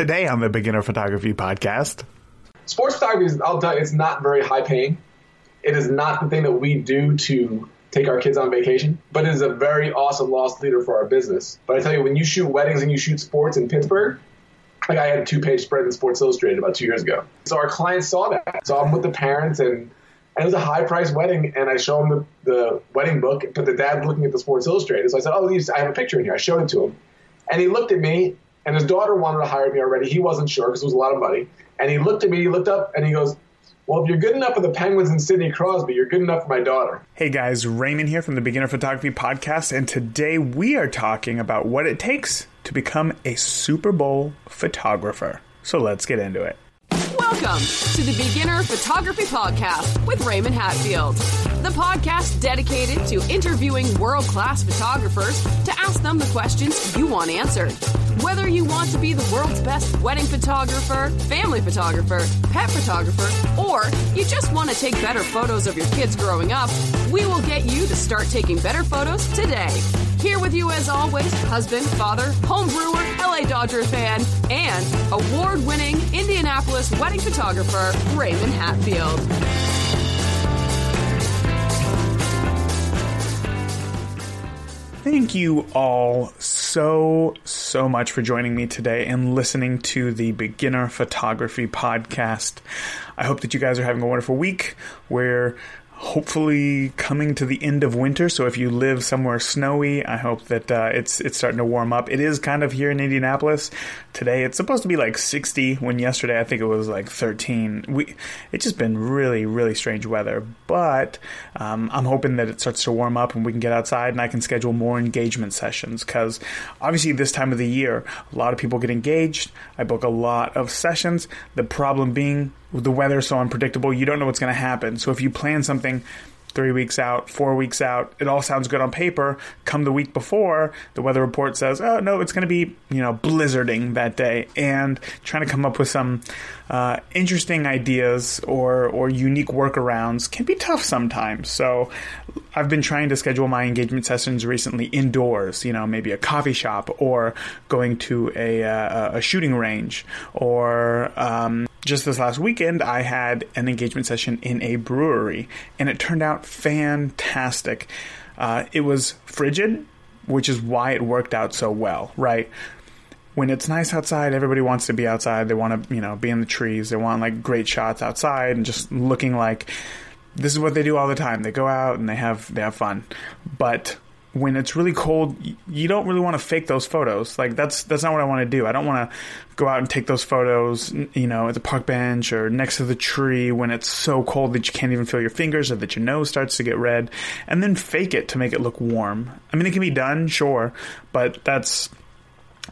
Today on the Beginner Photography Podcast. Sports photography is, I'll tell you, it's not very high paying. It is not the thing that we do to take our kids on vacation, but it is a very awesome loss leader for our business. But I tell you, when you shoot weddings and you shoot sports in Pittsburgh, like I had a two page spread in Sports Illustrated about two years ago. So our clients saw that. So I'm with the parents and, and it was a high priced wedding and I show them the, the wedding book, but the dad's looking at the Sports Illustrated. So I said, Oh, I have a picture in here. I showed it to him. And he looked at me and his daughter wanted to hire me already. He wasn't sure because it was a lot of money. And he looked at me, he looked up and he goes, well, if you're good enough for the Penguins and Sidney Crosby, you're good enough for my daughter. Hey guys, Raymond here from the Beginner Photography Podcast, and today we are talking about what it takes to become a Super Bowl photographer. So let's get into it. Welcome to the Beginner Photography Podcast with Raymond Hatfield, the podcast dedicated to interviewing world class photographers to ask them the questions you want answered. Whether you want to be the world's best wedding photographer, family photographer, pet photographer, or you just want to take better photos of your kids growing up, we will get you to start taking better photos today. Here with you as always, husband, father, home brewer, LA Dodger fan, and award winning Indianapolis wedding photographer, Raymond Hatfield. Thank you all so, so much for joining me today and listening to the Beginner Photography Podcast. I hope that you guys are having a wonderful week where hopefully coming to the end of winter. So if you live somewhere snowy, I hope that uh, it's it's starting to warm up. It is kind of here in Indianapolis today. It's supposed to be like 60 when yesterday I think it was like 13. We it's just been really really strange weather, but um, I'm hoping that it starts to warm up and we can get outside and I can schedule more engagement sessions because obviously this time of the year a lot of people get engaged. I book a lot of sessions. The problem being the weather's so unpredictable, you don't know what's going to happen. So if you plan something three weeks out, four weeks out, it all sounds good on paper. Come the week before, the weather report says, oh, no, it's going to be, you know, blizzarding that day. And trying to come up with some uh, interesting ideas or, or unique workarounds can be tough sometimes. So I've been trying to schedule my engagement sessions recently indoors, you know, maybe a coffee shop or going to a, uh, a shooting range or, um, just this last weekend, I had an engagement session in a brewery, and it turned out fantastic. Uh, it was frigid, which is why it worked out so well, right? When it's nice outside, everybody wants to be outside. They want to, you know, be in the trees. They want like great shots outside and just looking like this is what they do all the time. They go out and they have they have fun. But when it's really cold, you don't really want to fake those photos. Like that's that's not what I want to do. I don't want to go out and take those photos, you know, at the park bench or next to the tree when it's so cold that you can't even feel your fingers or that your nose starts to get red, and then fake it to make it look warm. I mean, it can be done, sure, but that's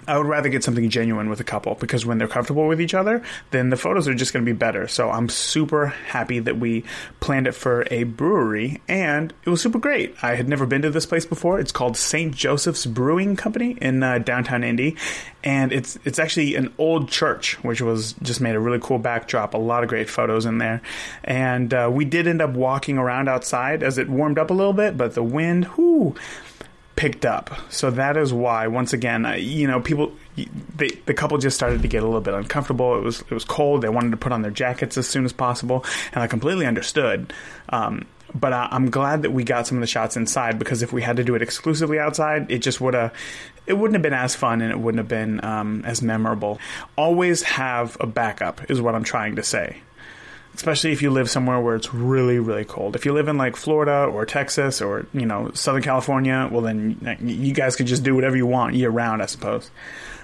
I would rather get something genuine with a couple because when they're comfortable with each other, then the photos are just going to be better. So I'm super happy that we planned it for a brewery and it was super great. I had never been to this place before. It's called St. Joseph's Brewing Company in uh, downtown Indy and it's it's actually an old church which was just made a really cool backdrop, a lot of great photos in there. And uh, we did end up walking around outside as it warmed up a little bit, but the wind, whoo, picked up. So that is why, once again, you know, people, they, the couple just started to get a little bit uncomfortable. It was it was cold. They wanted to put on their jackets as soon as possible, and I completely understood. Um, but I, am glad that we got some of the shots inside because if we had to do it exclusively outside, it just would have, it wouldn't have been as fun and it wouldn't have been um, as memorable. Always have a backup is what I'm trying to say especially if you live somewhere where it's really really cold. If you live in like Florida or Texas or you know Southern California, well then you guys could just do whatever you want year round, I suppose.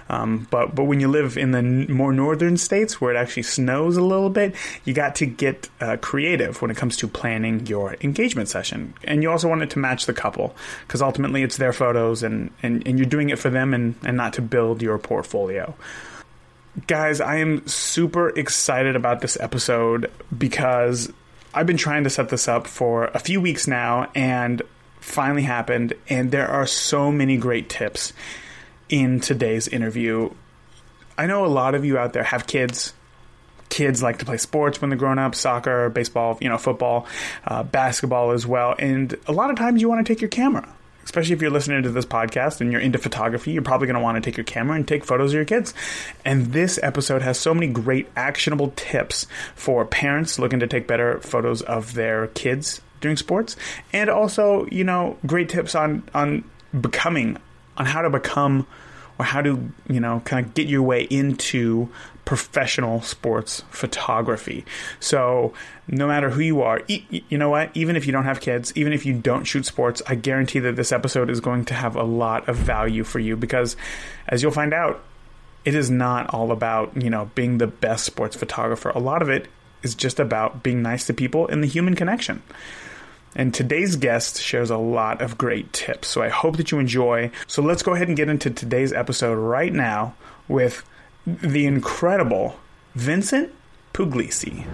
Um, but but when you live in the more northern states where it actually snows a little bit, you got to get uh, creative when it comes to planning your engagement session, and you also want it to match the couple because ultimately it's their photos and, and, and you're doing it for them and, and not to build your portfolio guys, I am super excited about this episode because I've been trying to set this up for a few weeks now and finally happened. And there are so many great tips in today's interview. I know a lot of you out there have kids. Kids like to play sports when they're grown up soccer, baseball, you know, football, uh, basketball as well. And a lot of times you want to take your camera especially if you're listening to this podcast and you're into photography, you're probably going to want to take your camera and take photos of your kids. And this episode has so many great actionable tips for parents looking to take better photos of their kids doing sports and also, you know, great tips on on becoming on how to become or how to, you know, kind of get your way into professional sports photography. So, no matter who you are, e- you know what? Even if you don't have kids, even if you don't shoot sports, I guarantee that this episode is going to have a lot of value for you because, as you'll find out, it is not all about, you know, being the best sports photographer. A lot of it is just about being nice to people and the human connection. And today's guest shares a lot of great tips. So I hope that you enjoy. So let's go ahead and get into today's episode right now with the incredible Vincent Pugliese.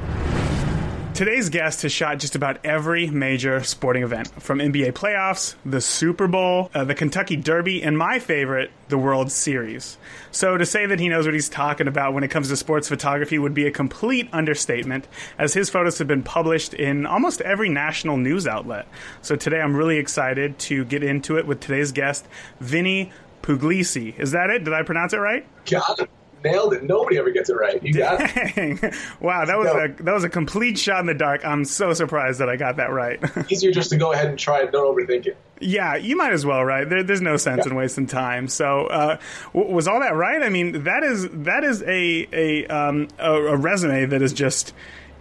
Today's guest has shot just about every major sporting event, from NBA playoffs, the Super Bowl, uh, the Kentucky Derby, and my favorite, the World Series. So to say that he knows what he's talking about when it comes to sports photography would be a complete understatement, as his photos have been published in almost every national news outlet. So today I'm really excited to get into it with today's guest, Vinny Pugliese. Is that it? Did I pronounce it right? Got it nailed it. Nobody ever gets it right. You got Dang. it. wow, that was no. a that was a complete shot in the dark. I'm so surprised that I got that right. Easier just to go ahead and try it. Don't overthink it. Yeah, you might as well, right? There, there's no sense yeah. in wasting time. So, uh, was all that right? I mean, that is that is a a um, a, a resume that is just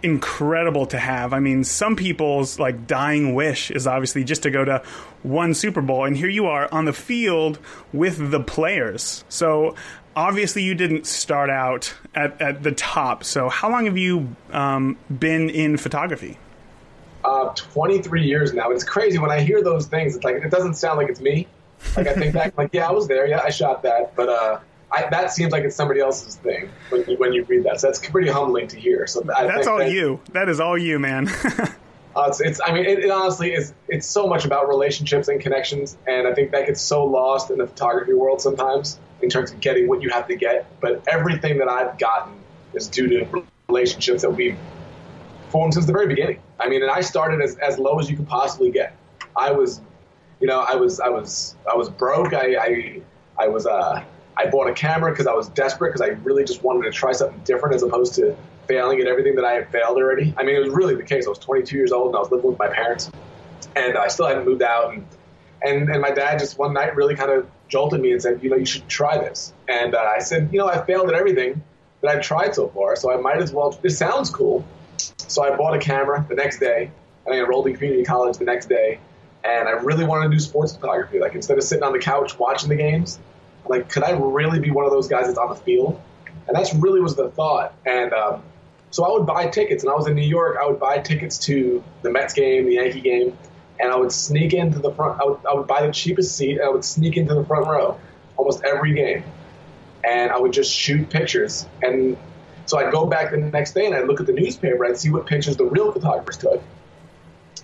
incredible to have. I mean, some people's like dying wish is obviously just to go to one Super Bowl, and here you are on the field with the players. So obviously you didn't start out at, at the top. So how long have you um, been in photography? Uh, 23 years now. It's crazy when I hear those things. It's like it doesn't sound like it's me. Like I think back, like yeah, I was there. Yeah, I shot that, but uh, I, that seems like it's somebody else's thing when you, when you read that. So that's pretty humbling to hear. So I that's all that, you. That is all you, man. uh, it's, it's, I mean, it, it, honestly is. It's so much about relationships and connections, and I think that gets so lost in the photography world sometimes in terms of getting what you have to get. But everything that I've gotten is due to relationships that we've formed since the very beginning. I mean, and I started as, as low as you could possibly get. I was, you know, I was, I was, I was broke. I, I, I was, uh, I bought a camera because I was desperate because I really just wanted to try something different as opposed to failing at everything that I had failed already. I mean, it was really the case. I was 22 years old and I was living with my parents, and I still hadn't moved out. And and and my dad just one night really kind of jolted me and said, you know, you should try this. And uh, I said, you know, I failed at everything that I've tried so far, so I might as well. This sounds cool. So I bought a camera the next day, and I enrolled in community college the next day. And I really wanted to do sports photography. Like instead of sitting on the couch watching the games, like could I really be one of those guys that's on the field? And that's really was the thought. And um, so I would buy tickets, and I was in New York. I would buy tickets to the Mets game, the Yankee game, and I would sneak into the front. I would, I would buy the cheapest seat, and I would sneak into the front row almost every game, and I would just shoot pictures. And so I'd go back the next day and I'd look at the newspaper. I'd see what pictures the real photographers took,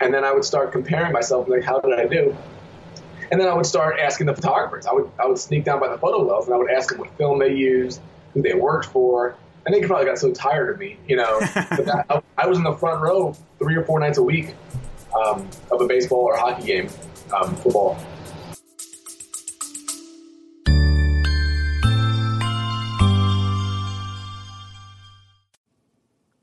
and then I would start comparing myself. Like, how did I do? And then I would start asking the photographers. I would I would sneak down by the photo wells and I would ask them what film they used, who they worked for. And they probably got so tired of me, you know. but I, I was in the front row three or four nights a week um, of a baseball or hockey game, um, football.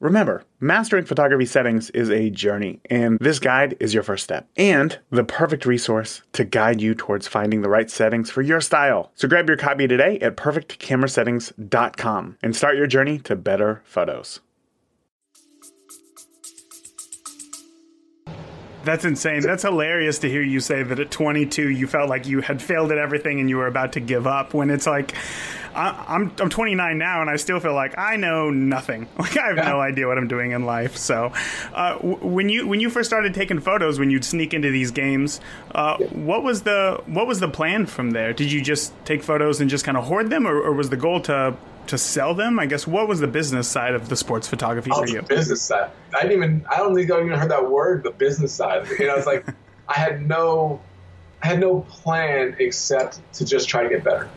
Remember, mastering photography settings is a journey, and this guide is your first step and the perfect resource to guide you towards finding the right settings for your style. So grab your copy today at perfectcamerasettings.com and start your journey to better photos. That's insane. That's hilarious to hear you say that at 22 you felt like you had failed at everything and you were about to give up when it's like I, I'm I'm 29 now, and I still feel like I know nothing. Like I have Yeah. no idea what I'm doing in life. So, uh, w- when you when you first started taking photos, when you'd sneak into these games, uh, what was the what was the plan from there? Did you just take photos and just kind of hoard them, or, or was the goal to to sell them? I guess what was the business side of the sports photography Oh, for the you? business side. I didn't even. I don't think I even heard that word. The business side. You know, it's like I had no, I had no plan except to just try to get better.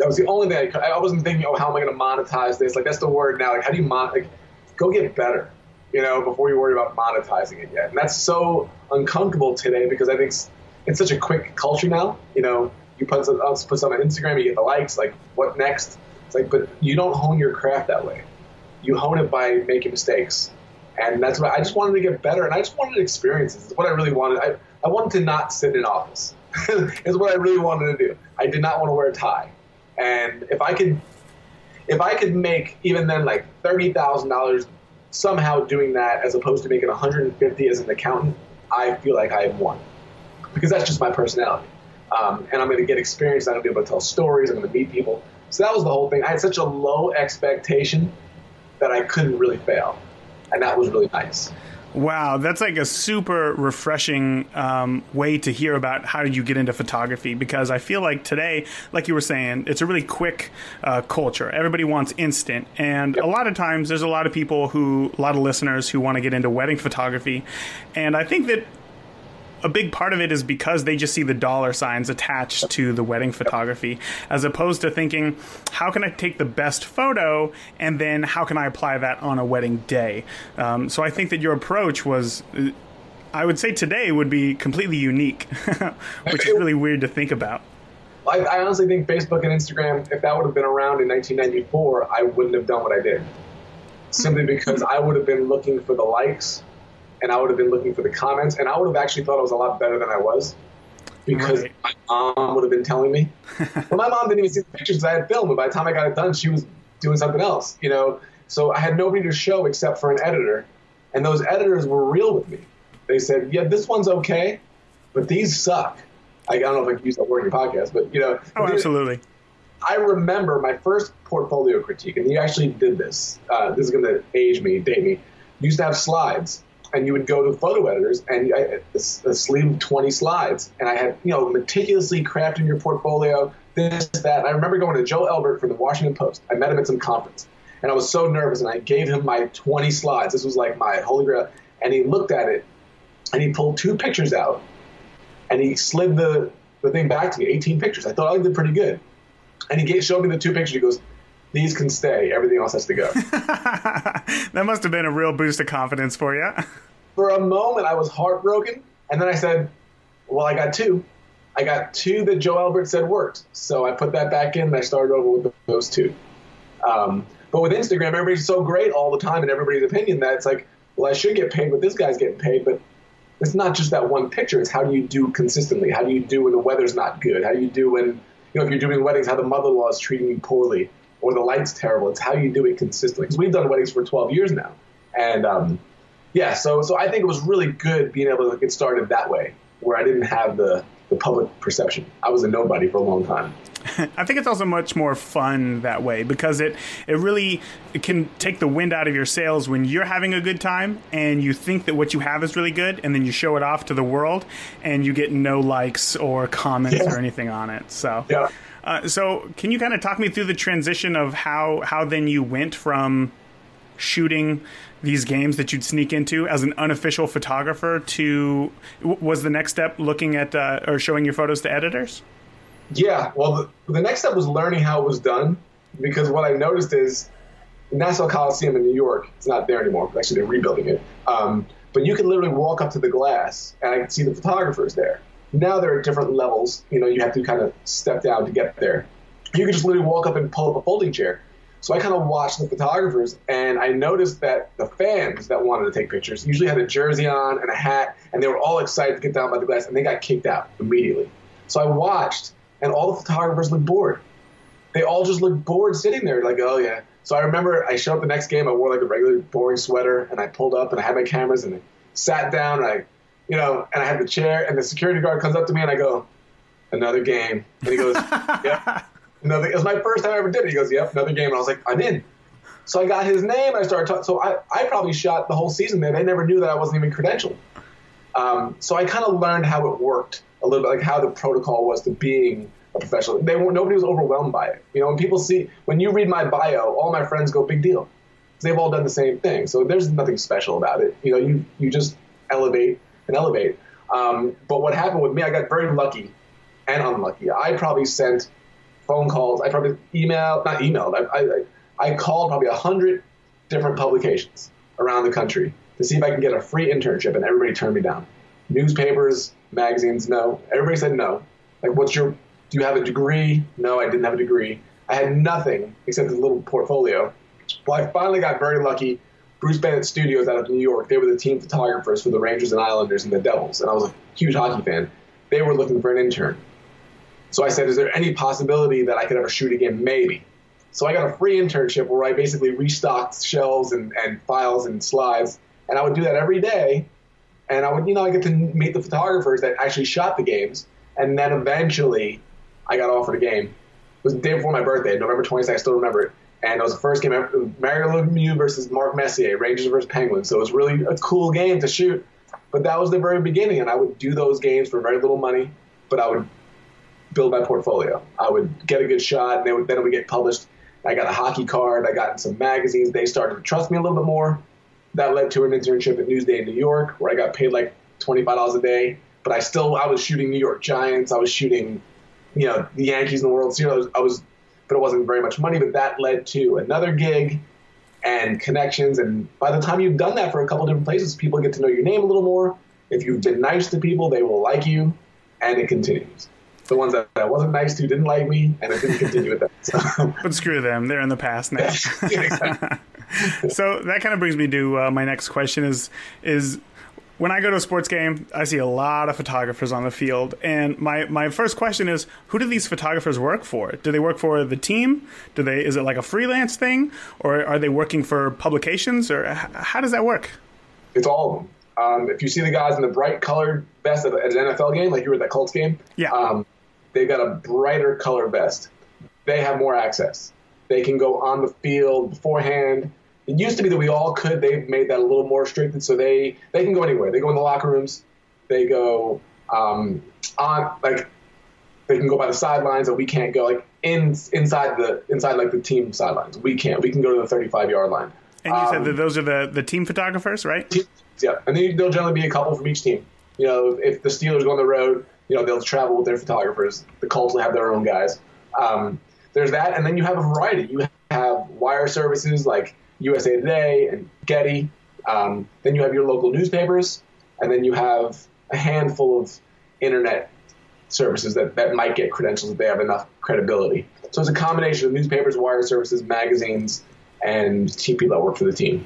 That was the only thing I could. I wasn't thinking, oh, how am I going to monetize this? Like that's the word now. Like how do you mon? Like go get better. You know, before you worry about monetizing it yet. And that's so uncomfortable today because I think it's, it's such a quick culture now. You know, you put some, put something on Instagram, you get the likes. Like what next? It's like, but you don't hone your craft that way you hone it by making mistakes. And that's what I just wanted to get better, and I just wanted experiences. It's what I really wanted. I, I wanted to not sit in office. is what I really wanted to do. I did not want to wear a tie, and if I could, if I could make even then like thirty thousand dollars somehow doing that as opposed to making one hundred and fifty as an accountant, I feel like I have won because that's just my personality. Um, and I'm going to get experience. I'm going to be able to tell stories. I'm going to meet people. So that was the whole thing. I had such a low expectation that I couldn't really fail, and that was really nice. Wow, that's like a super refreshing um, way to hear about how you get into photography? Because I feel like today, like you were saying, it's a really quick uh, culture. Everybody wants instant, and a lot of times there's a lot of people who, a lot of listeners who want to get into wedding photography, and I think that a big part of it is because they just see the dollar signs attached to the wedding photography, as opposed to thinking, how can I take the best photo and then how can I apply that on a wedding day? Um, so I think that your approach was. I would say today would be completely unique, which is really weird to think about. I, I honestly think Facebook and Instagram, if that would have been around in 1994, I wouldn't have done what I did. Simply because I would have been looking for the likes, and I would have been looking for the comments, and I would have actually thought I was a lot better than I was. Because Right. my mom would have been telling me. well, my mom didn't even see the pictures I had filmed, and by the time I got it done, she was doing something else, you know. So I had nobody to show except for an editor, and those editors were real with me. They said, "Yeah, this one's okay, but these suck." I, I don't know if I can use that word in your podcast, but you know, Oh, absolutely. I remember my first portfolio critique, and you actually did this. Uh, this is going to age me, date me. You used to have slides, and you would go to photo editors, and I, a, a sleeve of 20 slides, and I had, you know, meticulously crafted your portfolio, this, that. And I remember going to Joe Elbert from the Washington Post. I met him at some conference, and I was so nervous, and I gave him my 20 slides. This was like my holy grail. And he looked at it, and he pulled two pictures out, and he slid the, the thing back to me, 18 pictures. I thought I did pretty good. And he gave, showed me the two pictures. He goes, "These can stay. Everything else has to go." that must have been a real boost of confidence for you. For a moment, I was heartbroken, and then I said, "Well, I got two. I got two that Joe Elbert said worked. So I put that back in, and I started over with those two. Um, but with Instagram, everybody's so great all the time, in everybody's opinion that it's like, well, I should get paid, but this guy's getting paid. But it's not just that one picture. It's how do you do consistently? How do you do when the weather's not good? How do you do when, you know, if you're doing weddings, how the mother-in-law is treating you poorly or the light's terrible? It's how you do it consistently. Because we've done weddings for 12 years now. And um, yeah, so so I think it was really good being able to get started that way, where I didn't have the, the public perception. I was a nobody for a long time. I think it's also much more fun that way because it it really it can take the wind out of your sails when you're having a good time and you think that what you have is really good and then you show it off to the world and you get no likes or comments Yeah. or anything on it. So Yeah. Uh, so can you kind of talk me through the transition of how how then you went from shooting these games that you'd sneak into as an unofficial photographer to was the next step looking at uh, or showing your photos to editors? Yeah, well, the, the next step was learning how it was done because what I noticed is the Nassau Coliseum in New York, it's not there anymore. Actually, they're rebuilding it. Um, but you can literally walk up to the glass and I can see the photographers there. Now there are different levels. You know, you have to kind of step down to get there. You can just literally walk up and pull up a folding chair. So I kind of watched the photographers and I noticed that the fans that wanted to take pictures usually had a jersey on and a hat and they were all excited to get down by the glass and they got kicked out immediately. So I watched and all the photographers looked bored. They all just looked bored sitting there, like, oh yeah. So I remember I showed up the next game. I wore like a regular boring sweater, and I pulled up and I had my cameras and I sat down. And I, you know, and I had the chair, and the security guard comes up to me and I go, another game, and he goes, yeah. Another, it was my first time I ever did it. He goes, yep, another game. And I was like, I'm in. So I got his name. I started talking. So I, I probably shot the whole season there. They never knew that I wasn't even credentialed. Um, so I kind of learned how it worked a little bit, like how the protocol was to being a professional. They were, nobody was overwhelmed by it. You know, when people see, when you read my bio, all my friends go, big deal. They've all done the same thing. So there's nothing special about it. You know, you, you just elevate and elevate. Um, but what happened with me, I got very lucky and unlucky. I probably sent phone calls. I probably emailed, not emailed. I, I, I called probably a hundred different publications around the country to see if I can get a free internship, and everybody turned me down. Newspapers, magazines, no. Everybody said no. Like, what's your? Do you have a degree? No, I didn't have a degree. I had nothing except a little portfolio. Well, I finally got very lucky. Bruce Bennett Studios out of New York. They were the team photographers for the Rangers and Islanders and the Devils, and I was a huge hockey fan. They were looking for an intern. So I said, "Is there any possibility that I could ever shoot again?" Maybe. So I got a free internship where I basically restocked shelves and, and files and slides, and I would do that every day. And I would, you know, I get to meet the photographers that actually shot the games, and then eventually, I got offered a game. It was the day before my birthday, November 26th. I still remember it and it was the first game. Mario Lemieux versus Mark Messier, Rangers versus Penguins. So it was really a cool game to shoot. But that was the very beginning, and I would do those games for very little money, but I would build my portfolio. I would get a good shot, and would, then it would get published. I got a hockey card. I got in some magazines. They started to trust me a little bit more. That led to an internship at Newsday in New York, where I got paid like twenty five dollars a day. But I still I was shooting New York Giants. I was shooting, you know, the Yankees in the World Series. I was, I was but it wasn't very much money. But that led to another gig and connections. And by the time you've done that for a couple different places, people get to know your name a little more. If you've been nice to people, they will like you, and it continues. The ones that I wasn't nice to didn't like me, and it didn't continue with them. So. But screw them; they're in the past now. yeah, so that kind of brings me to uh, my next question: is is when I go to a sports game, I see a lot of photographers on the field, and my, my first question is, who do these photographers work for? Do they work for the team? Do they is it like a freelance thing, or are they working for publications, or how does that work? It's all of them. Um, if you see the guys in the bright colored vest at, an NFL game, like you were at that Colts game, yeah, um, they've got a brighter color vest. They have more access. They can go on the field beforehand it used to be that we all could. They've made that a little more restricted, so they they can go anywhere. They go in the locker rooms. They go um, on like they can go by the sidelines, and we can't go like in inside the inside like the team sidelines. We can't. We can go to the 35 yard line. And you um, said that those are the the team photographers, right? yeah, and they, there'll generally be a couple from each team. You know, if the Steelers go on the road, you know they'll travel with their photographers. The Colts will have their own guys. Um, there's that, and then you have a variety. You have wire services like USA Today and Getty. Um, then you have your local newspapers, and then you have a handful of internet services that, that might get credentials if they have enough credibility. So it's a combination of newspapers, wire services, magazines, and team people that work for the team.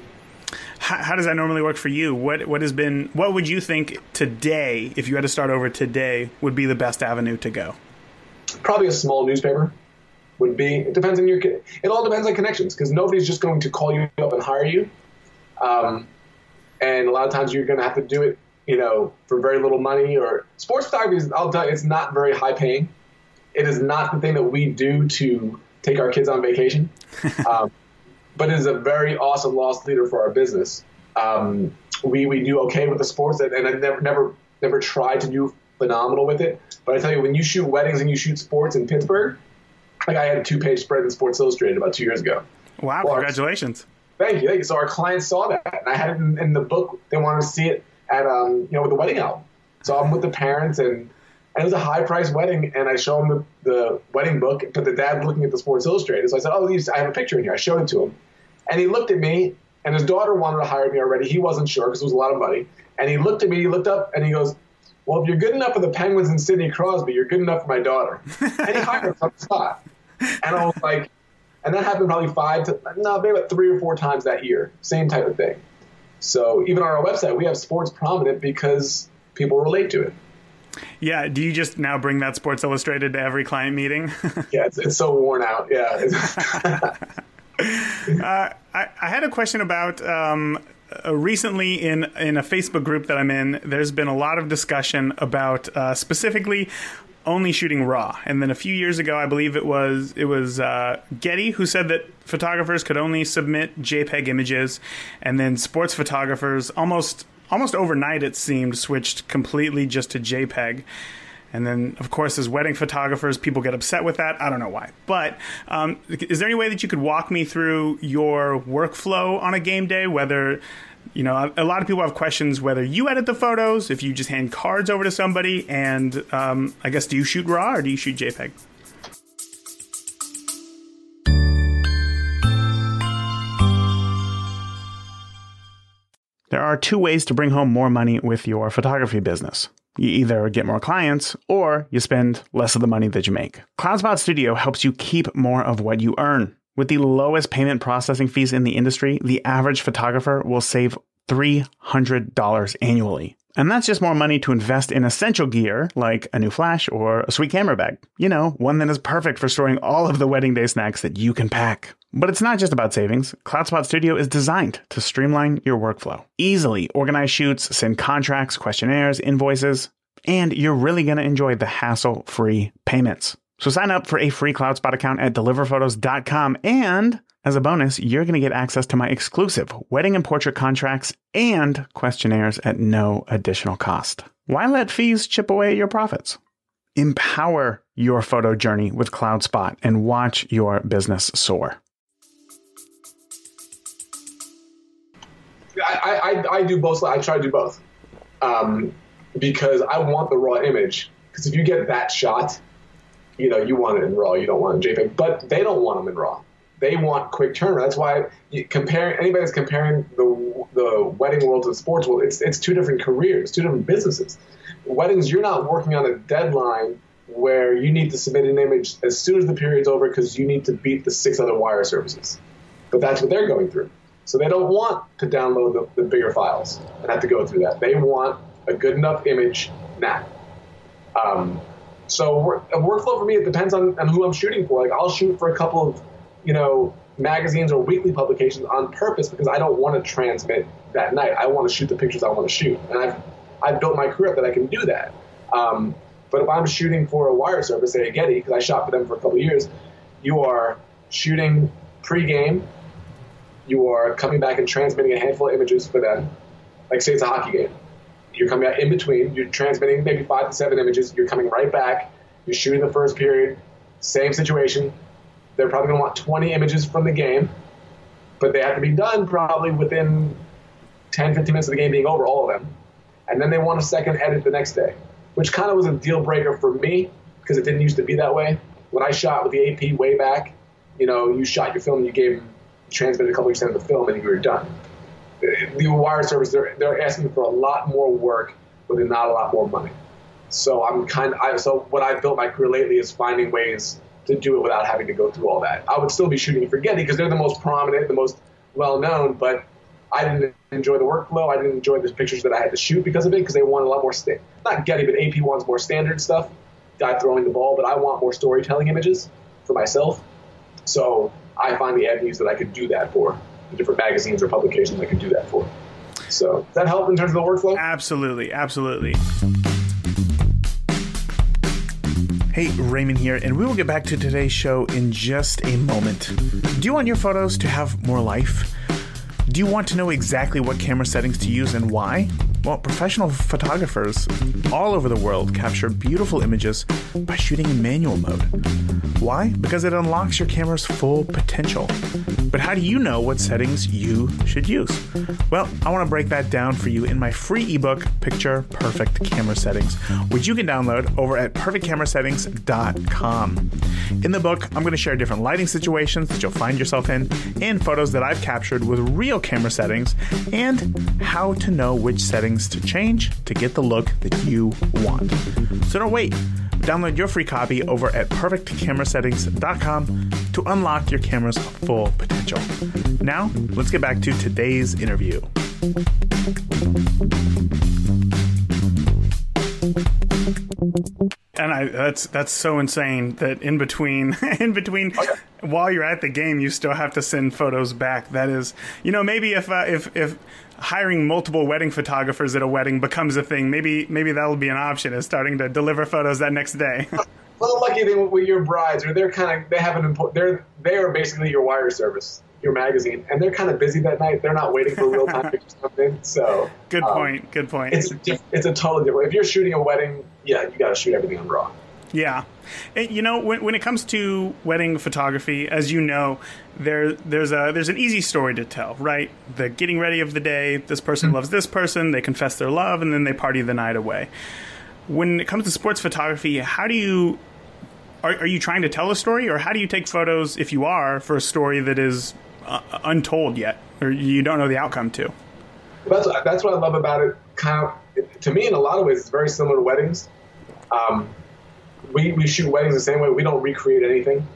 How, how, does that normally work for you? What what has been what would you think today, if you had to start over today, would be the best avenue to go? Probably a small newspaper would be. It depends on your. It all depends on connections because nobody's just going to call you up and hire you. Um, and a lot of times you're going to have to do it, you know, for very little money. Or sports photography is, I'll tell you, it's not very high paying. It is not the thing that we do to take our kids on vacation, um, but it is a very awesome loss leader for our business. Um, we we do okay with the sports, and, and I never never never tried to do phenomenal with it. But I tell you, when you shoot weddings and you shoot sports in Pittsburgh, like I had a two page spread in Sports Illustrated about two years ago. Wow! Well, congratulations. Thank you, thank you. So our clients saw that, and I had it in, in the book. They wanted to see it at um, you know with the wedding album. So I'm with the parents, and, and it was a high priced wedding, and I show them the, the wedding book, but the dad looking at the Sports Illustrated. So I said, "Oh, I have a picture in here." I showed it to him, and he looked at me, and his daughter wanted to hire me already. He wasn't sure because it was a lot of money, and he looked at me. He looked up, and he goes, "Well, if you're good enough for the Penguins and Sidney Crosby, you're good enough for my daughter." and he hired us on the spot and I was like, and that happened probably five to no, maybe about three or four times that year. Same type of thing. So even on our website, we have sports prominent because people relate to it. Yeah. Do you just now bring that Sports Illustrated to every client meeting? yeah, it's, it's, so worn out. Yeah. uh, I, I, had a question about um, uh, recently in in a Facebook group that I'm in. There's been a lot of discussion about uh, specifically only shooting raw, and then a few years ago, I believe it was it was uh, Getty who said that photographers could only submit JPEG images, and then sports photographers almost almost overnight it seemed switched completely just to JPEG. And then, of course, as wedding photographers, people get upset with that. I don't know why. But um, is there any way that you could walk me through your workflow on a game day? Whether, you know, a lot of people have questions whether you edit the photos, if you just hand cards over to somebody, and um, I guess do you shoot RAW or do you shoot JPEG? There are two ways to bring home more money with your photography business. You either get more clients or you spend less of the money that you make. CloudSpot Studio helps you keep more of what you earn. With the lowest payment processing fees in the industry, the average photographer will save $300 annually. And that's just more money to invest in essential gear like a new flash or a sweet camera bag. You know, one that is perfect for storing all of the wedding day snacks that you can pack. But it's not just about savings. CloudSpot Studio is designed to streamline your workflow. Easily organize shoots, send contracts, questionnaires, invoices, and you're really going to enjoy the hassle-free payments. So sign up for a free CloudSpot account at deliverphotos.com and as a bonus, you're going to get access to my exclusive wedding and portrait contracts and questionnaires at no additional cost. Why let fees chip away at your profits? Empower your photo journey with CloudSpot and watch your business soar. I, I, I do both. I try to do both um, because I want the raw image. Because if you get that shot, you know you want it in raw. You don't want it in JPEG. But they don't want them in raw they want quick turnaround. That's why comparing anybody that's comparing the the wedding world to the sports world, it's it's two different careers, two different businesses. Weddings, you're not working on a deadline where you need to submit an image as soon as the period's over because you need to beat the six other wire services. But that's what they're going through. So they don't want to download the, the bigger files and have to go through that. They want a good enough image now. Um, so a workflow for me, it depends on, on who I'm shooting for. Like I'll shoot for a couple of you know, magazines or weekly publications on purpose because I don't want to transmit that night. I want to shoot the pictures I want to shoot, and I've I've built my career up that I can do that. Um, but if I'm shooting for a wire service, say a Getty, because I shot for them for a couple of years, you are shooting pre-game. You are coming back and transmitting a handful of images for them. Like say it's a hockey game. You're coming out in between. You're transmitting maybe five to seven images. You're coming right back. You're shooting the first period. Same situation they're probably going to want 20 images from the game, but they have to be done probably within 10, 15 minutes of the game being over, all of them. And then they want a second edit the next day, which kind of was a deal breaker for me because it didn't used to be that way. When I shot with the AP way back, you know, you shot your film, you gave, transmitted a couple percent of the film, and you were done. The wire service, they're, they're asking for a lot more work with not a lot more money. So I'm kind of, I, so what I've built my career lately is finding ways to do it without having to go through all that. I would still be shooting for Getty because they're the most prominent, the most well known, but I didn't enjoy the workflow. I didn't enjoy the pictures that I had to shoot because of it because they want a lot more, sta- not Getty, but AP wants more standard stuff, guy throwing the ball, but I want more storytelling images for myself. So I find the avenues that I could do that for, different magazines or publications that can do that for. So does that help in terms of the workflow? Absolutely, absolutely. Hey, Raymond here, and we will get back to today's show in just a moment. Do you want your photos to have more life? Do you want to know exactly what camera settings to use and why? Well, professional photographers all over the world capture beautiful images by shooting in manual mode. Why? Because it unlocks your camera's full potential. But how do you know what settings you should use? Well, I want to break that down for you in my free ebook, Picture Perfect Camera Settings, which you can download over at perfectcamerasettings.com. In the book, I'm going to share different lighting situations that you'll find yourself in and photos that I've captured with real camera settings and how to know which settings things to change to get the look that you want. So don't wait. Download your free copy over at perfectcamerasettings.com to unlock your camera's full potential. Now, let's get back to today's interview. And I, that's that's so insane that in between in between while you're at the game, you still have to send photos back. That is, you know, maybe if uh, if if hiring multiple wedding photographers at a wedding becomes a thing, maybe maybe that'll be an option. Is starting to deliver photos that next day. well, the lucky thing with your brides, or they're kind of they have an important. They're they are basically your wire service, your magazine, and they're kind of busy that night. They're not waiting for real time pictures to come in. So good um, point. Good point. It's a it's a totally different. If you're shooting a wedding, yeah, you got to shoot everything on raw. Yeah, you know when, when it comes to wedding photography, as you know, there there's a there's an easy story to tell, right? The getting ready of the day. This person mm-hmm. loves this person. They confess their love, and then they party the night away. When it comes to sports photography, how do you are, are you trying to tell a story, or how do you take photos if you are for a story that is uh, untold yet, or you don't know the outcome to? That's that's what I love about it. Kind of, to me, in a lot of ways, it's very similar to weddings. Um, we, we shoot weddings the same way. We don't recreate anything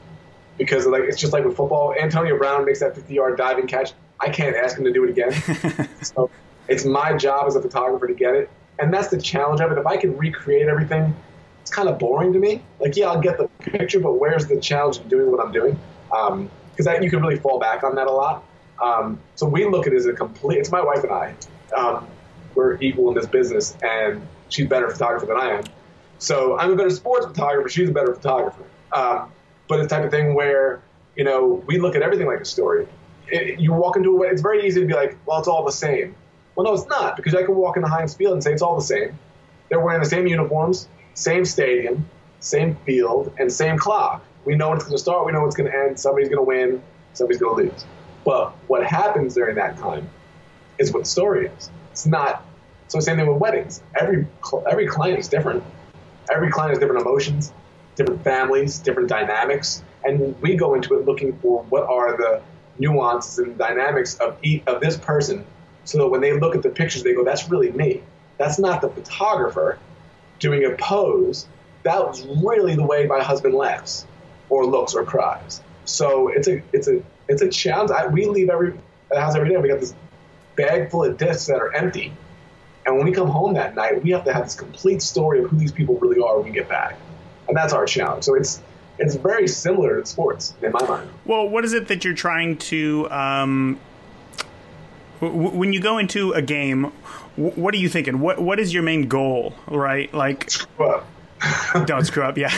because like it's just like with football. Antonio Brown makes that 50 yard diving catch. I can't ask him to do it again. so it's my job as a photographer to get it, and that's the challenge of it. If I can recreate everything, it's kind of boring to me. Like yeah, I'll get the picture, but where's the challenge of doing what I'm doing? Because um, you can really fall back on that a lot. Um, so we look at it as a complete. It's my wife and I. Um, we're equal in this business, and she's better photographer than I am. So I'm a better sports photographer. She's a better photographer. Um, but it's the type of thing where you know we look at everything like a story. It, you walk into a. It's very easy to be like, well, it's all the same. Well, no, it's not because I can walk into Heinz Field and say it's all the same. They're wearing the same uniforms, same stadium, same field, and same clock. We know when it's going to start. We know when it's going to end. Somebody's going to win. Somebody's going to lose. But what happens during that time is what the story is. It's not. So same thing with weddings. Every every client is different every client has different emotions, different families, different dynamics, and we go into it looking for what are the nuances and dynamics of each, of this person, so that when they look at the pictures, they go, "That's really me. That's not the photographer doing a pose. That was really the way my husband laughs, or looks, or cries." So it's a it's a it's a challenge. I, we leave every house every day. We got this bag full of discs that are empty and when we come home that night, we have to have this complete story of who these people really are when we get back. And that's our challenge. So it's it's very similar to sports in my mind. Well, what is it that you're trying to um, w- when you go into a game? W- what are you thinking? What what is your main goal? Right, like. Don't screw up. Yeah.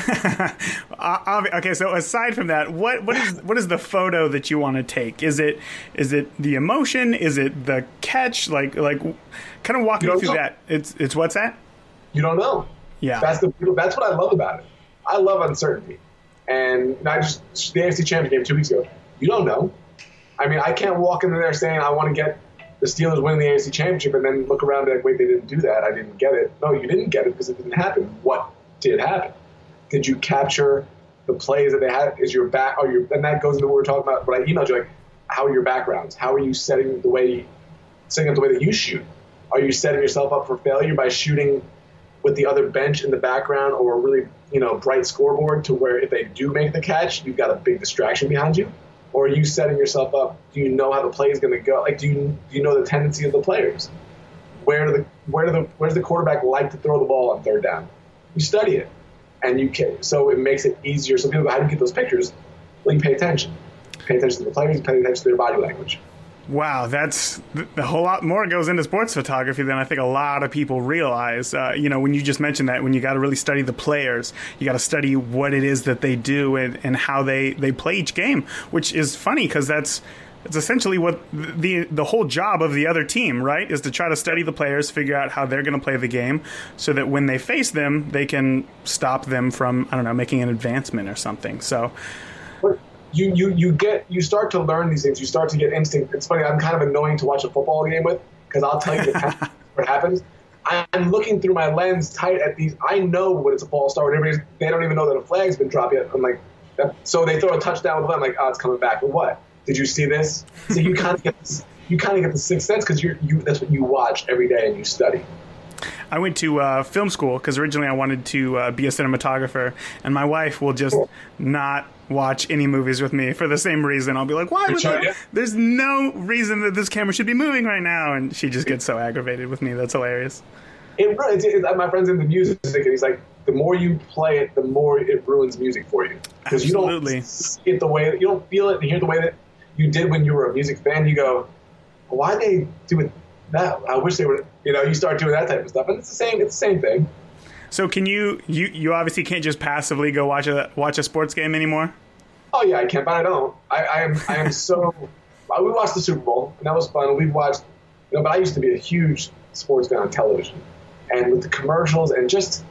okay. So aside from that, what what is what is the photo that you want to take? Is it is it the emotion? Is it the catch? Like like kind of walk me through know. that. It's it's what's that? You don't know. Yeah. That's the that's what I love about it. I love uncertainty. And I just the AFC Championship game two weeks ago. You don't know. I mean, I can't walk into there saying I want to get the Steelers winning the AFC Championship and then look around and like, wait, they didn't do that. I didn't get it. No, you didn't get it because it didn't happen. What did happen? Did you capture the plays that they had? Is your back? Are your and that goes into what we are talking about. But I emailed you like, how are your backgrounds? How are you setting the way, setting up the way that you shoot? Are you setting yourself up for failure by shooting with the other bench in the background or a really you know bright scoreboard to where if they do make the catch, you've got a big distraction behind you? Or are you setting yourself up? Do you know how the play is going to go? Like, do you do you know the tendency of the players? Where do the where do the where's the quarterback like to throw the ball on third down? You study it, and you can. So it makes it easier. So people, go, how do you get those pictures? Well, you pay attention. Pay attention to the players. Pay attention to their body language. Wow, that's a whole lot more goes into sports photography than I think a lot of people realize. Uh, you know, when you just mentioned that, when you got to really study the players, you got to study what it is that they do and, and how they, they play each game, which is funny because that's it's essentially what the the whole job of the other team, right, is to try to study the players, figure out how they're going to play the game, so that when they face them, they can stop them from I don't know making an advancement or something. So. You, you, you get you start to learn these things. You start to get instinct. It's funny. I'm kind of annoying to watch a football game with because I'll tell you what happens. I'm looking through my lens tight at these. I know when it's a false start. Everybody's they don't even know that a flag's been dropped yet. I'm like, so they throw a touchdown with I'm like, oh, it's coming back. But what? Did you see this? So you kind of get this, you kind of get the sixth sense because you you that's what you watch every day and you study. I went to uh, film school because originally I wanted to uh, be a cinematographer, and my wife will just cool. not watch any movies with me for the same reason. I'll be like, "Why? Would There's no reason that this camera should be moving right now," and she just gets so aggravated with me. That's hilarious. It, it's, it's, my friend's in the music, and he's like, the more you play it, the more it ruins music for you because you don't Absolutely. see it the way you don't feel it and hear the way that you did when you were a music fan. You go, why they do it that? I wish they would. You know, you start doing that type of stuff, and it's the same. It's the same thing. So can you you you obviously can't just passively go watch a watch a sports game anymore? Oh yeah, I can, but I don't. I, I am I am so. we watched the Super Bowl, and that was fun. We've watched, you know, but I used to be a huge sports fan on television, and with the commercials and just,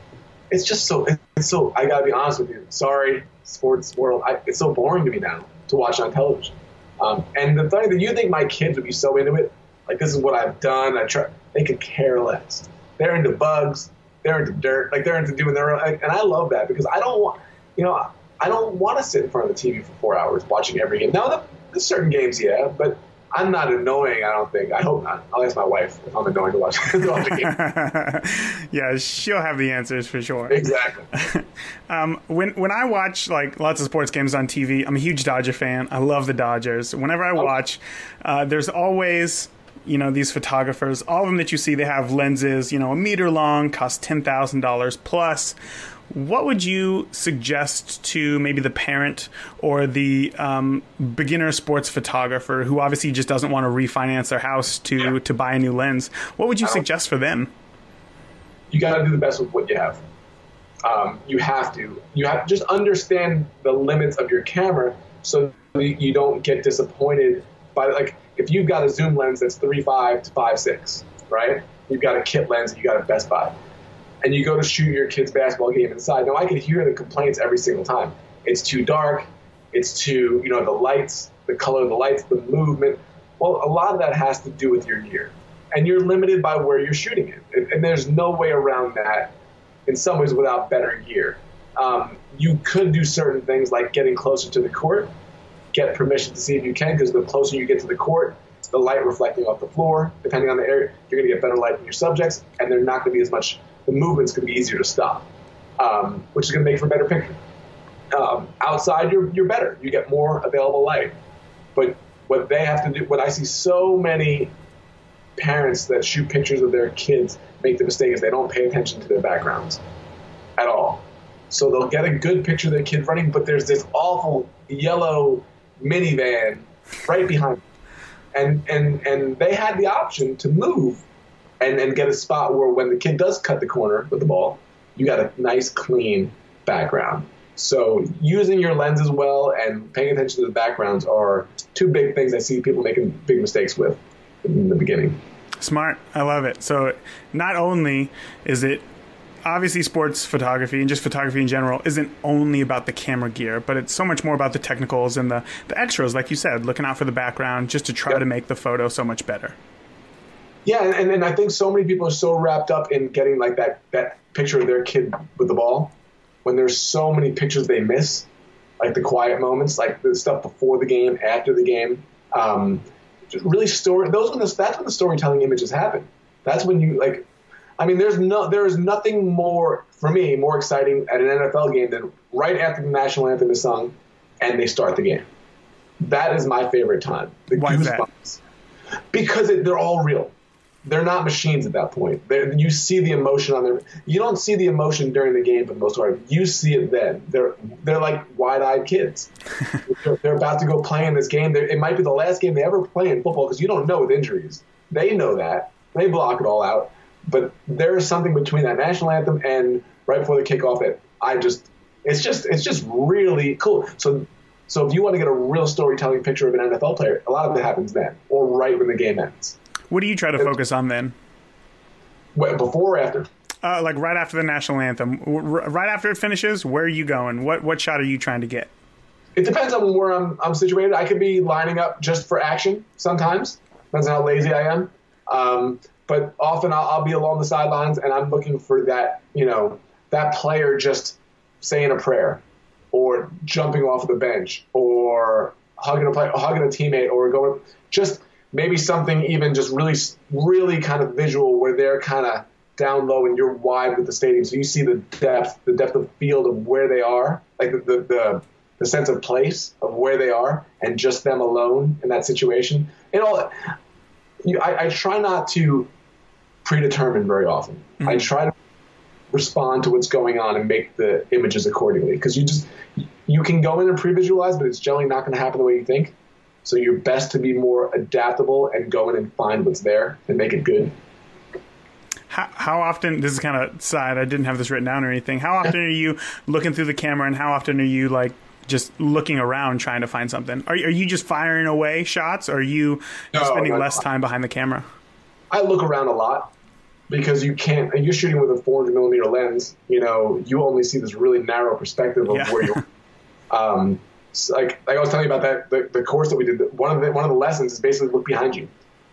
it's just so. It's so. I gotta be honest with you. Sorry, sports world. I, it's so boring to me now to watch on television. Um, and the thing that you think my kids would be so into it, like this is what I've done. I try. They could care less. They're into bugs. They're into dirt. Like they're into doing their own. And I love that because I don't want. You know, I don't want to sit in front of the TV for four hours watching every game. Now, the, the certain games, yeah, but I'm not annoying. I don't think. I hope not. I'll ask my wife if I'm annoying to watch, to watch yeah, she'll have the answers for sure. Exactly. Um, when when I watch like lots of sports games on TV, I'm a huge Dodger fan. I love the Dodgers. Whenever I watch, uh, there's always you know these photographers. All of them that you see, they have lenses, you know, a meter long, cost ten thousand dollars plus. What would you suggest to maybe the parent or the um, beginner sports photographer who obviously just doesn't want to refinance their house to to buy a new lens? What would you suggest for them? you got to do the best with what you have. Um, you have to. You have to just understand the limits of your camera so you don't get disappointed by like if you've got a zoom lens that's three five to five six, right? You've got a kit lens that you got a Best Buy, and you go to shoot your kid's basketball game inside. Now I can hear the complaints every single time. It's too dark. It's too you know the lights, the color of the lights, the movement. Well, a lot of that has to do with your gear, and you're limited by where you're shooting it, and, and there's no way around that in some ways without better gear. Um, you could do certain things like getting closer to the court, get permission to see if you can, because the closer you get to the court, the light reflecting off the floor, depending on the area, you're going to get better light from your subjects, and they're not going to be as much. The movement's going to be easier to stop, um, which is going to make for a better picture. Um, outside, you're you're better. You get more available light, but what they have to do, what I see so many parents that shoot pictures of their kids make the mistake is they don't pay attention to their backgrounds at all. So they'll get a good picture of their kid running, but there's this awful yellow minivan right behind them. And and and they had the option to move and, and get a spot where when the kid does cut the corner with the ball, you got a nice clean background. So using your lenses well and paying attention to the backgrounds are two big things I see people making big mistakes with in the beginning. Smart. I love it. So not only is it obviously sports photography and just photography in general isn't only about the camera gear, but it's so much more about the technicals and the, the extras, like you said, looking out for the background just to try Yep. to make the photo so much better. Yeah, and, and I think so many people are so wrapped up in getting like that that picture of their kid with the ball, when there's so many pictures they miss, like the quiet moments, like the stuff before the game, after the game. Um, just really story. Those when the, that's when the storytelling images happen. That's when you like. I mean, there's no there is nothing more for me more exciting at an NFL game than right after the national anthem is sung, and they start the game. That is my favorite time. The Why is that? goosebumps. Because it, they're all real they're not machines at that point. They're, you see the emotion on their. You don't see the emotion during the game for the most part. You see it then. They're they're like wide-eyed kids. they're, they're about to go play in this game. They're, it might be the last game they ever play in football because you don't know with injuries. They know that. They block it all out. But there is something between that national anthem and right before the kickoff that I just. It's just it's just really cool. So so if you want to get a real storytelling picture of an NFL player, a lot of it happens then or right when the game ends. What do you try to focus on then? Wait, before or after? Uh, like right after the national anthem, right after it finishes, where are you going? What what shot are you trying to get? It depends on where I'm, I'm situated. I could be lining up just for action sometimes. Depends on how lazy I am. Um, but often I'll, I'll be along the sidelines and I'm looking for that, you know, that player just saying a prayer or jumping off of the bench or hugging a hugging a teammate or going just maybe something even just really, really kind of visual where they're kind of down low and you're wide with the stadium. So you see the depth, the depth of field of where they are, like the, the, the, the sense of place of where they are and just them alone in that situation. And all, you, I, I try not to predetermine very often. Mm-hmm. I try to respond to what's going on and make the images accordingly. Because you just you can go in and pre-visualize, but it's generally not going to happen the way you think. So you're best to be more adaptable and go in and find what's there and make it good. How, how often this is kind of side i didn't have this written down or anything how often are you looking through the camera and how often are you like just looking around trying to find something are, are you just firing away shots or are you No, spending less time behind the camera I look around a lot because you can't. You're shooting with a 400 millimeter lens, you know you only see this really narrow perspective of Yeah. where you're. Um, like like I was telling you about that the, the course that we did. One of the one of the lessons is basically look behind you.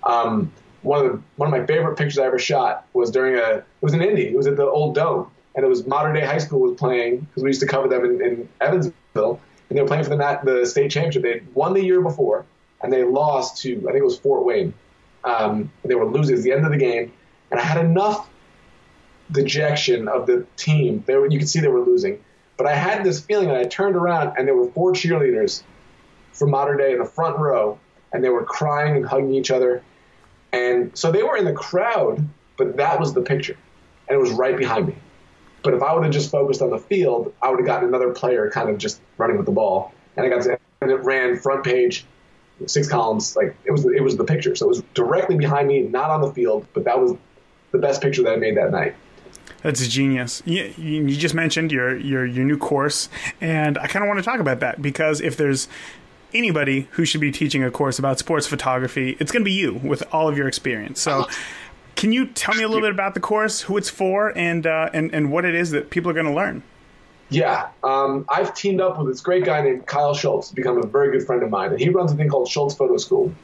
Um, one of the one of my favorite pictures I ever shot was during a it was in Indy. It was at the old dome, and it was Mater Dei high school was playing because we used to cover them in, in Evansville, and they were playing for the the state championship. They won the year before, and they lost to I think it was Fort Wayne. Um, they were losing at the end of the game, and I had enough dejection of the team. They were, you could see they were losing, but I had this feeling, and I turned around, and there were four cheerleaders from Mater Dei in the front row, and they were crying and hugging each other, and so they were in the crowd, but that was the picture, and it was right behind me. But if I would have just focused on the field, I would have gotten another player kind of just running with the ball, and I got to, and it ran front page, six columns. Like it was, it was the picture. So it was directly behind me, not on the field, but that was the best picture that I made that night. That's genius. You, you just mentioned your your your new course, and I kind of want to talk about that because if there's anybody who should be teaching a course about sports photography, it's going to be you with all of your experience. So, can you tell me a little bit about the course, who it's for, and uh, and and what it is that people are going to learn? Yeah, um, I've teamed up with this great guy named Kyle Shultz, become a very good friend of mine, and he runs a thing called Shultz Photo School,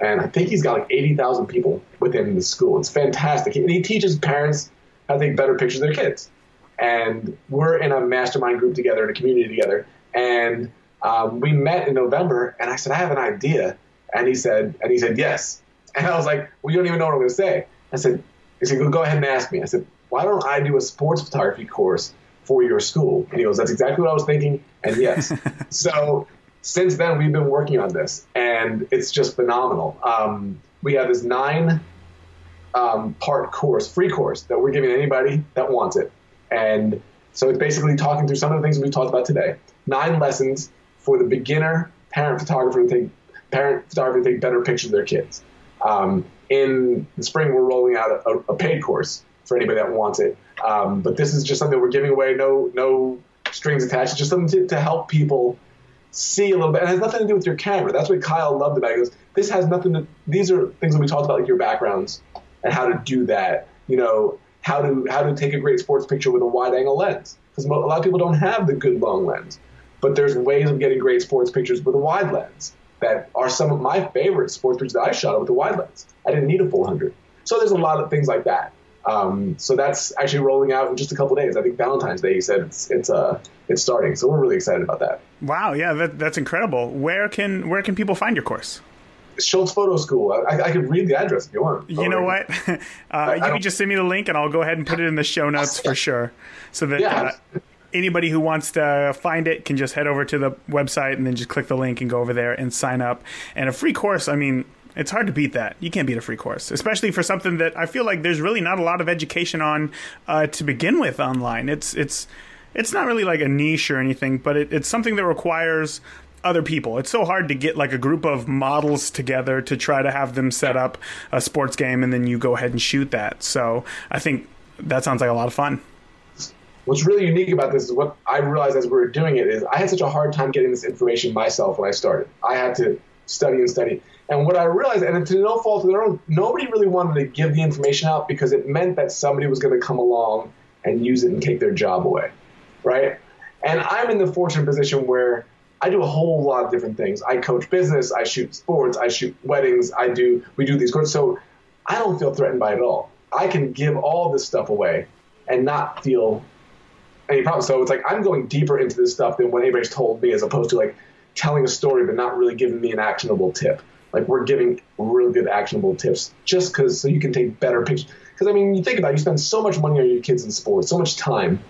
and I think he's got like eighty thousand people within the school. It's fantastic, and he teaches parents how to take better pictures of their kids. And we're in a mastermind group together, in a community together, and um, we met in November, and I said I have an idea, and he said, and he said yes, and I was like, well, you don't even know what I'm going to say. I said, he said, go ahead and ask me. I said, why don't I do a sports photography course for your school? And he goes, that's exactly what I was thinking. And yes. so since then, we've been working on this, and it's just phenomenal. Um, we have this nine um, part course, free course, that we're giving anybody that wants it. And so it's basically talking through some of the things we've talked about today. Nine lessons for the beginner parent photographer to take parent photographer to take better pictures of their kids. Um, in the spring, we're rolling out a, a paid course for anybody that wants it. Um, but this is just something we're giving away, no no strings attached. It's just something to, to help people see a little bit. And it has nothing to do with your camera. That's what Kyle loved about it. He goes, this has nothing to. These are things that we talked about, like your backgrounds and how to do that. You know, how to how to take a great sports picture with a wide angle lens because a lot of people don't have the good long lens. But there's ways of getting great sports pictures with a wide lens that are some of my favorite sports pictures that I shot with a wide lens. I didn't need a full hundred. So there's a lot of things like that. Um, so that's actually rolling out in just a couple days. I think Valentine's Day. you said it's it's uh it's starting. So we're really excited about that. Wow, yeah, that, that's incredible. Where can where can people find your course? Shultz Photo School. I, I could read the address if you want. You know what? Uh, you can just send me the link, and I'll go ahead and put it in the show notes for sure, so that Yeah. uh, anybody who wants to find it can just head over to the website and then just click the link and go over there and sign up. And a free course, I mean, it's hard to beat that. You can't beat a free course, especially for something that I feel like there's really not a lot of education on uh, to begin with online. It's it's it's not really like a niche or anything, but it, it's something that requires other people. It's so hard to get like a group of models together to try to have them set up a sports game and then you go ahead and shoot that. So I think that sounds like a lot of fun. What's really unique about this is what I realized as we were doing it is I had such a hard time getting this information myself when I started. I had to study and study. And what I realized, and to no fault of their own, nobody really wanted to give the information out because it meant that somebody was going to come along and use it and take their job away, right? And I'm in the fortunate position where I do a whole lot of different things. I coach business, I shoot sports, I shoot weddings, I do we do these courses. So I don't feel threatened by it at all. I can give all this stuff away and not feel any problem. So it's like I'm going deeper into this stuff than what anybody's told me, as opposed to like telling a story but not really giving me an actionable tip. Like we're giving really good actionable tips just because so you can take better pictures. Because I mean, you think about it, you spend so much money on your kids in sports, so much time,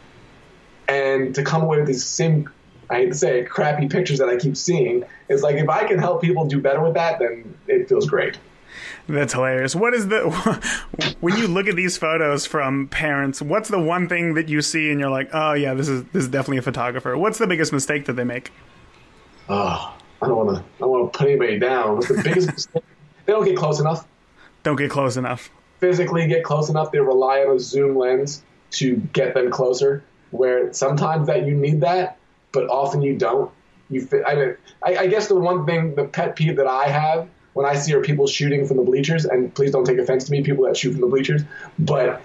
and to come away with these same I hate to say it, crappy pictures that I keep seeing. It's like if I can help people do better with that, then it feels great. That's hilarious. What is the when you look at these photos from parents? What's the one thing that you see and you're like, oh yeah, this is this is definitely a photographer. What's the biggest mistake that they make? Oh, I don't want to. I don't want to put anybody down. What's the biggest mistake? They don't get close enough. Don't get close enough. Physically get close enough. They rely on a zoom lens to get them closer. Where sometimes that you need that, but often you don't. You, I, mean, I, I guess the one thing, the pet peeve that I have when I see are people shooting from the bleachers, and please don't take offense to me, people that shoot from the bleachers, but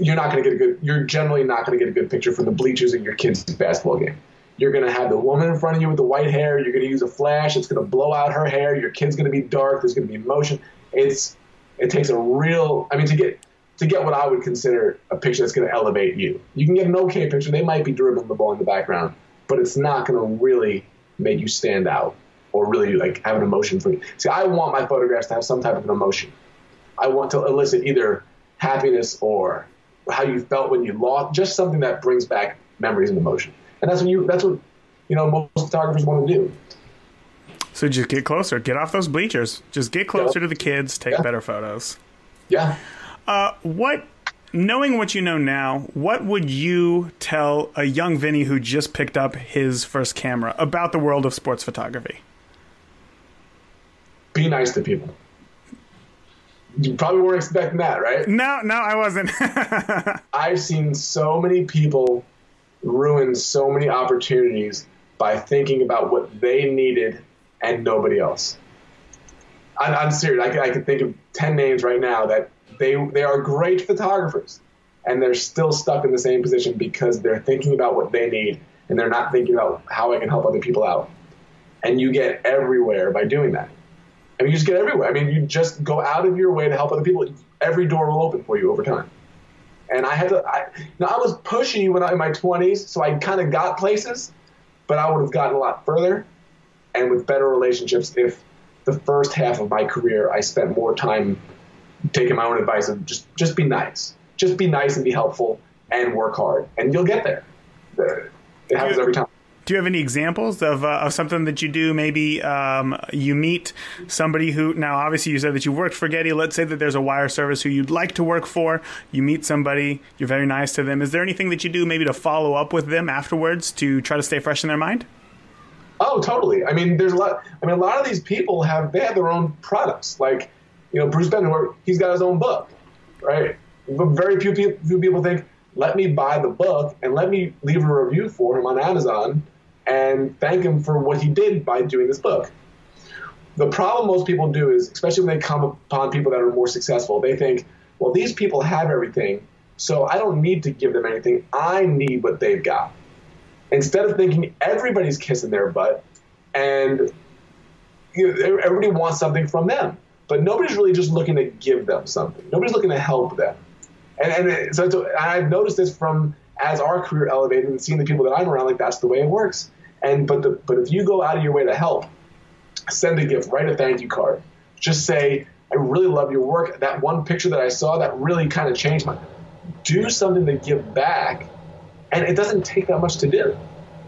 you're not going to get a good, you're generally not going to get a good picture from the bleachers at your kid's basketball game. You're going to have the woman in front of you with the white hair. You're going to use a flash. It's going to blow out her hair. Your kid's going to be dark. There's going to be motion. It's it takes a real. I mean, to get to get what I would consider a picture that's going to elevate you. You can get an okay picture. They might be dribbling the ball in the background, but it's not going to really make you stand out or really like have an emotion for you. See, I want my photographs to have some type of an emotion. I want to elicit either happiness or how you felt when you lost, just something that brings back memories and emotion. And that's what you that's what you know most photographers want to do. So just get closer, get off those bleachers, just get closer to the kids, take yeah. better photos. Yeah. Uh, what knowing what you know now, what would you tell a young Vinny who just picked up his first camera about the world of sports photography? be nice to people. You probably weren't expecting that, right? No, no, I wasn't. I've seen so many people ruin so many opportunities by thinking about what they needed and nobody else. I'm, I'm serious. I can, I can think of 10 names right now that they, they are great photographers and they're still stuck in the same position because they're thinking about what they need and they're not thinking about how I can help other people out. And you get everywhere by doing that. I mean, you just get everywhere. I mean, you just go out of your way to help other people. Every door will open for you over time. And I had to. I, now I was pushy when I in my 20s, so I kind of got places, but I would have gotten a lot further, and with better relationships if the first half of my career I spent more time taking my own advice of just just be nice, just be nice and be helpful and work hard, and you'll get there. It happens every time do you have any examples of, uh, of something that you do? Maybe um, you meet somebody who, now obviously you said that you worked for Getty. Let's say that there's a wire service who you'd like to work for. You meet somebody, you're very nice to them. Is there anything that you do maybe to follow up with them afterwards to try to stay fresh in their mind? Oh, totally. I mean, there's a lot. I mean, a lot of these people have they have their own products. Like, you know, Bruce Bender, he's got his own book, right? But very few people, few people think, let me buy the book and let me leave a review for him on Amazon and thank him for what he did by doing this book. The problem most people do is, especially when they come upon people that are more successful, they think, well, these people have everything, so I don't need to give them anything. I need what they've got. Instead of thinking everybody's kissing their butt and you know, everybody wants something from them, but nobody's really just looking to give them something. Nobody's looking to help them. And, and so, so I've noticed this from as our career elevated and seeing the people that I'm around, like that's the way it works. And but the, but if you go out of your way to help, send a gift, write a thank you card, just say, I really love your work. That one picture that I saw that really kind of changed my. Do something to give back, and it doesn't take that much to do,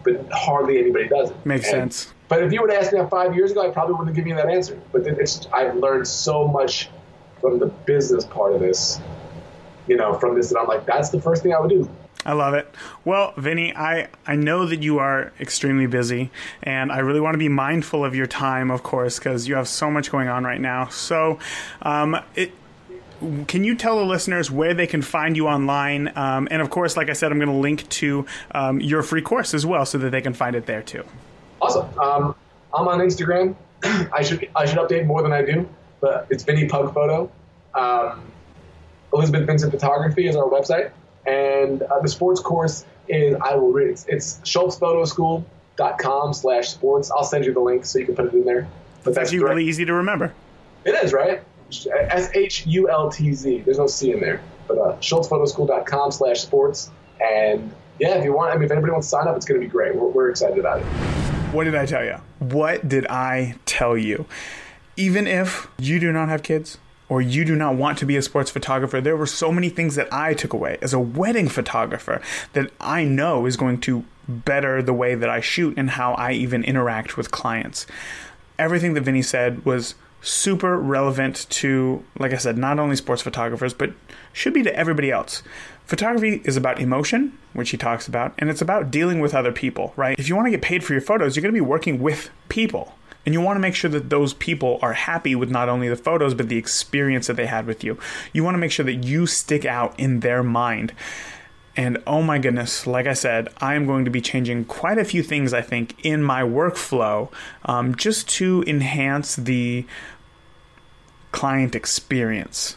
but hardly anybody does it. Makes and, sense. But if you would ask me that five years ago, I probably wouldn't have given you that answer. But it's I've learned so much from the business part of this, you know, from this that I'm like, that's the first thing I would do. I love it. Well, Vinny, I, I know that you are extremely busy, and I really want to be mindful of your time, of course, because you have so much going on right now. So, um, it, can you tell the listeners where they can find you online? Um, and of course, like I said, I'm going to link to um, your free course as well, so that they can find it there too. Awesome. Um, I'm on Instagram. I should I should update more than I do, but it's Vinny Pug Photo. Um, Elizabeth Vincent Photography is our website. And uh, the sports course is, I will read it. It's shultzphotoschool.com slash sports. I'll send you the link so you can put it in there. But that's really easy to remember. It is, right? S H U L T Z. There's no C in there. But uh, shultzphotoschool.com slash sports. And yeah, if you want, I mean, if anybody wants to sign up, it's going to be great. We're, we're excited about it. What did I tell you? What did I tell you? Even if you do not have kids, or you do not want to be a sports photographer, there were so many things that I took away as a wedding photographer that I know is going to better the way that I shoot and how I even interact with clients. Everything that Vinny said was super relevant to, like I said, not only sports photographers, but should be to everybody else. Photography is about emotion, which he talks about, and it's about dealing with other people, right? If you want to get paid for your photos, you're going to be working with people. And you want to make sure that those people are happy with not only the photos, but the experience that they had with you. You want to make sure that you stick out in their mind. And oh my goodness, like I said, I am going to be changing quite a few things, I think, in my workflow um, just to enhance the client experience,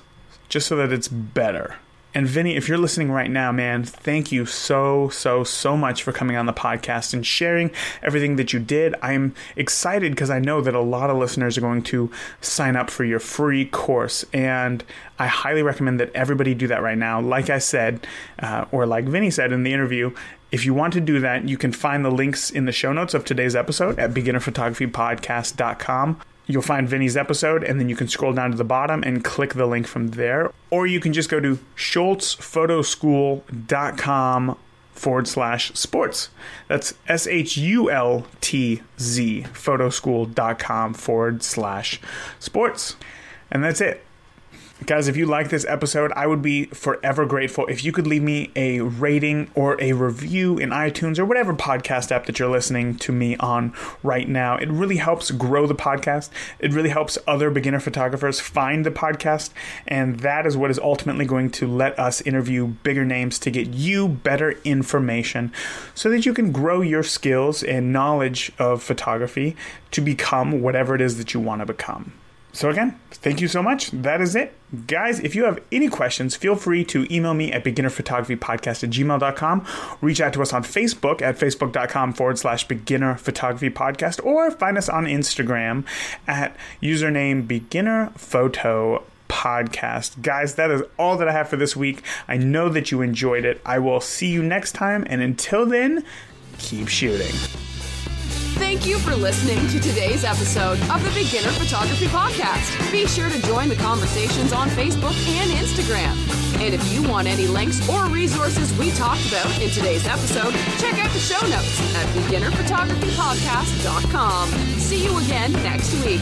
just so that it's better. And Vinny, if you're listening right now, man, thank you so, so, so much for coming on the podcast and sharing everything that you did. I'm excited because I know that a lot of listeners are going to sign up for your free course. And I highly recommend that everybody do that right now. Like I said, uh, or like Vinny said in the interview, if you want to do that, you can find the links in the show notes of today's episode at beginnerphotographypodcast.com you'll find Vinny's episode, and then you can scroll down to the bottom and click the link from there. Or you can just go to shultzphotoschool.com forward slash sports. That's S H U L T Z photoschool.com forward slash sports. And that's it. Guys, if you like this episode, I would be forever grateful if you could leave me a rating or a review in iTunes or whatever podcast app that you're listening to me on right now. It really helps grow the podcast. It really helps other beginner photographers find the podcast. And that is what is ultimately going to let us interview bigger names to get you better information so that you can grow your skills and knowledge of photography to become whatever it is that you want to become. So, again, thank you so much. That is it. Guys, if you have any questions, feel free to email me at beginnerphotographypodcast at gmail.com. Reach out to us on Facebook at facebook.com forward slash beginner photography podcast or find us on Instagram at username beginner podcast. Guys, that is all that I have for this week. I know that you enjoyed it. I will see you next time. And until then, keep shooting. Thank you for listening to today's episode of the Beginner Photography Podcast. Be sure to join the conversations on Facebook and Instagram. And if you want any links or resources we talked about in today's episode, check out the show notes at beginnerphotographypodcast.com. See you again next week.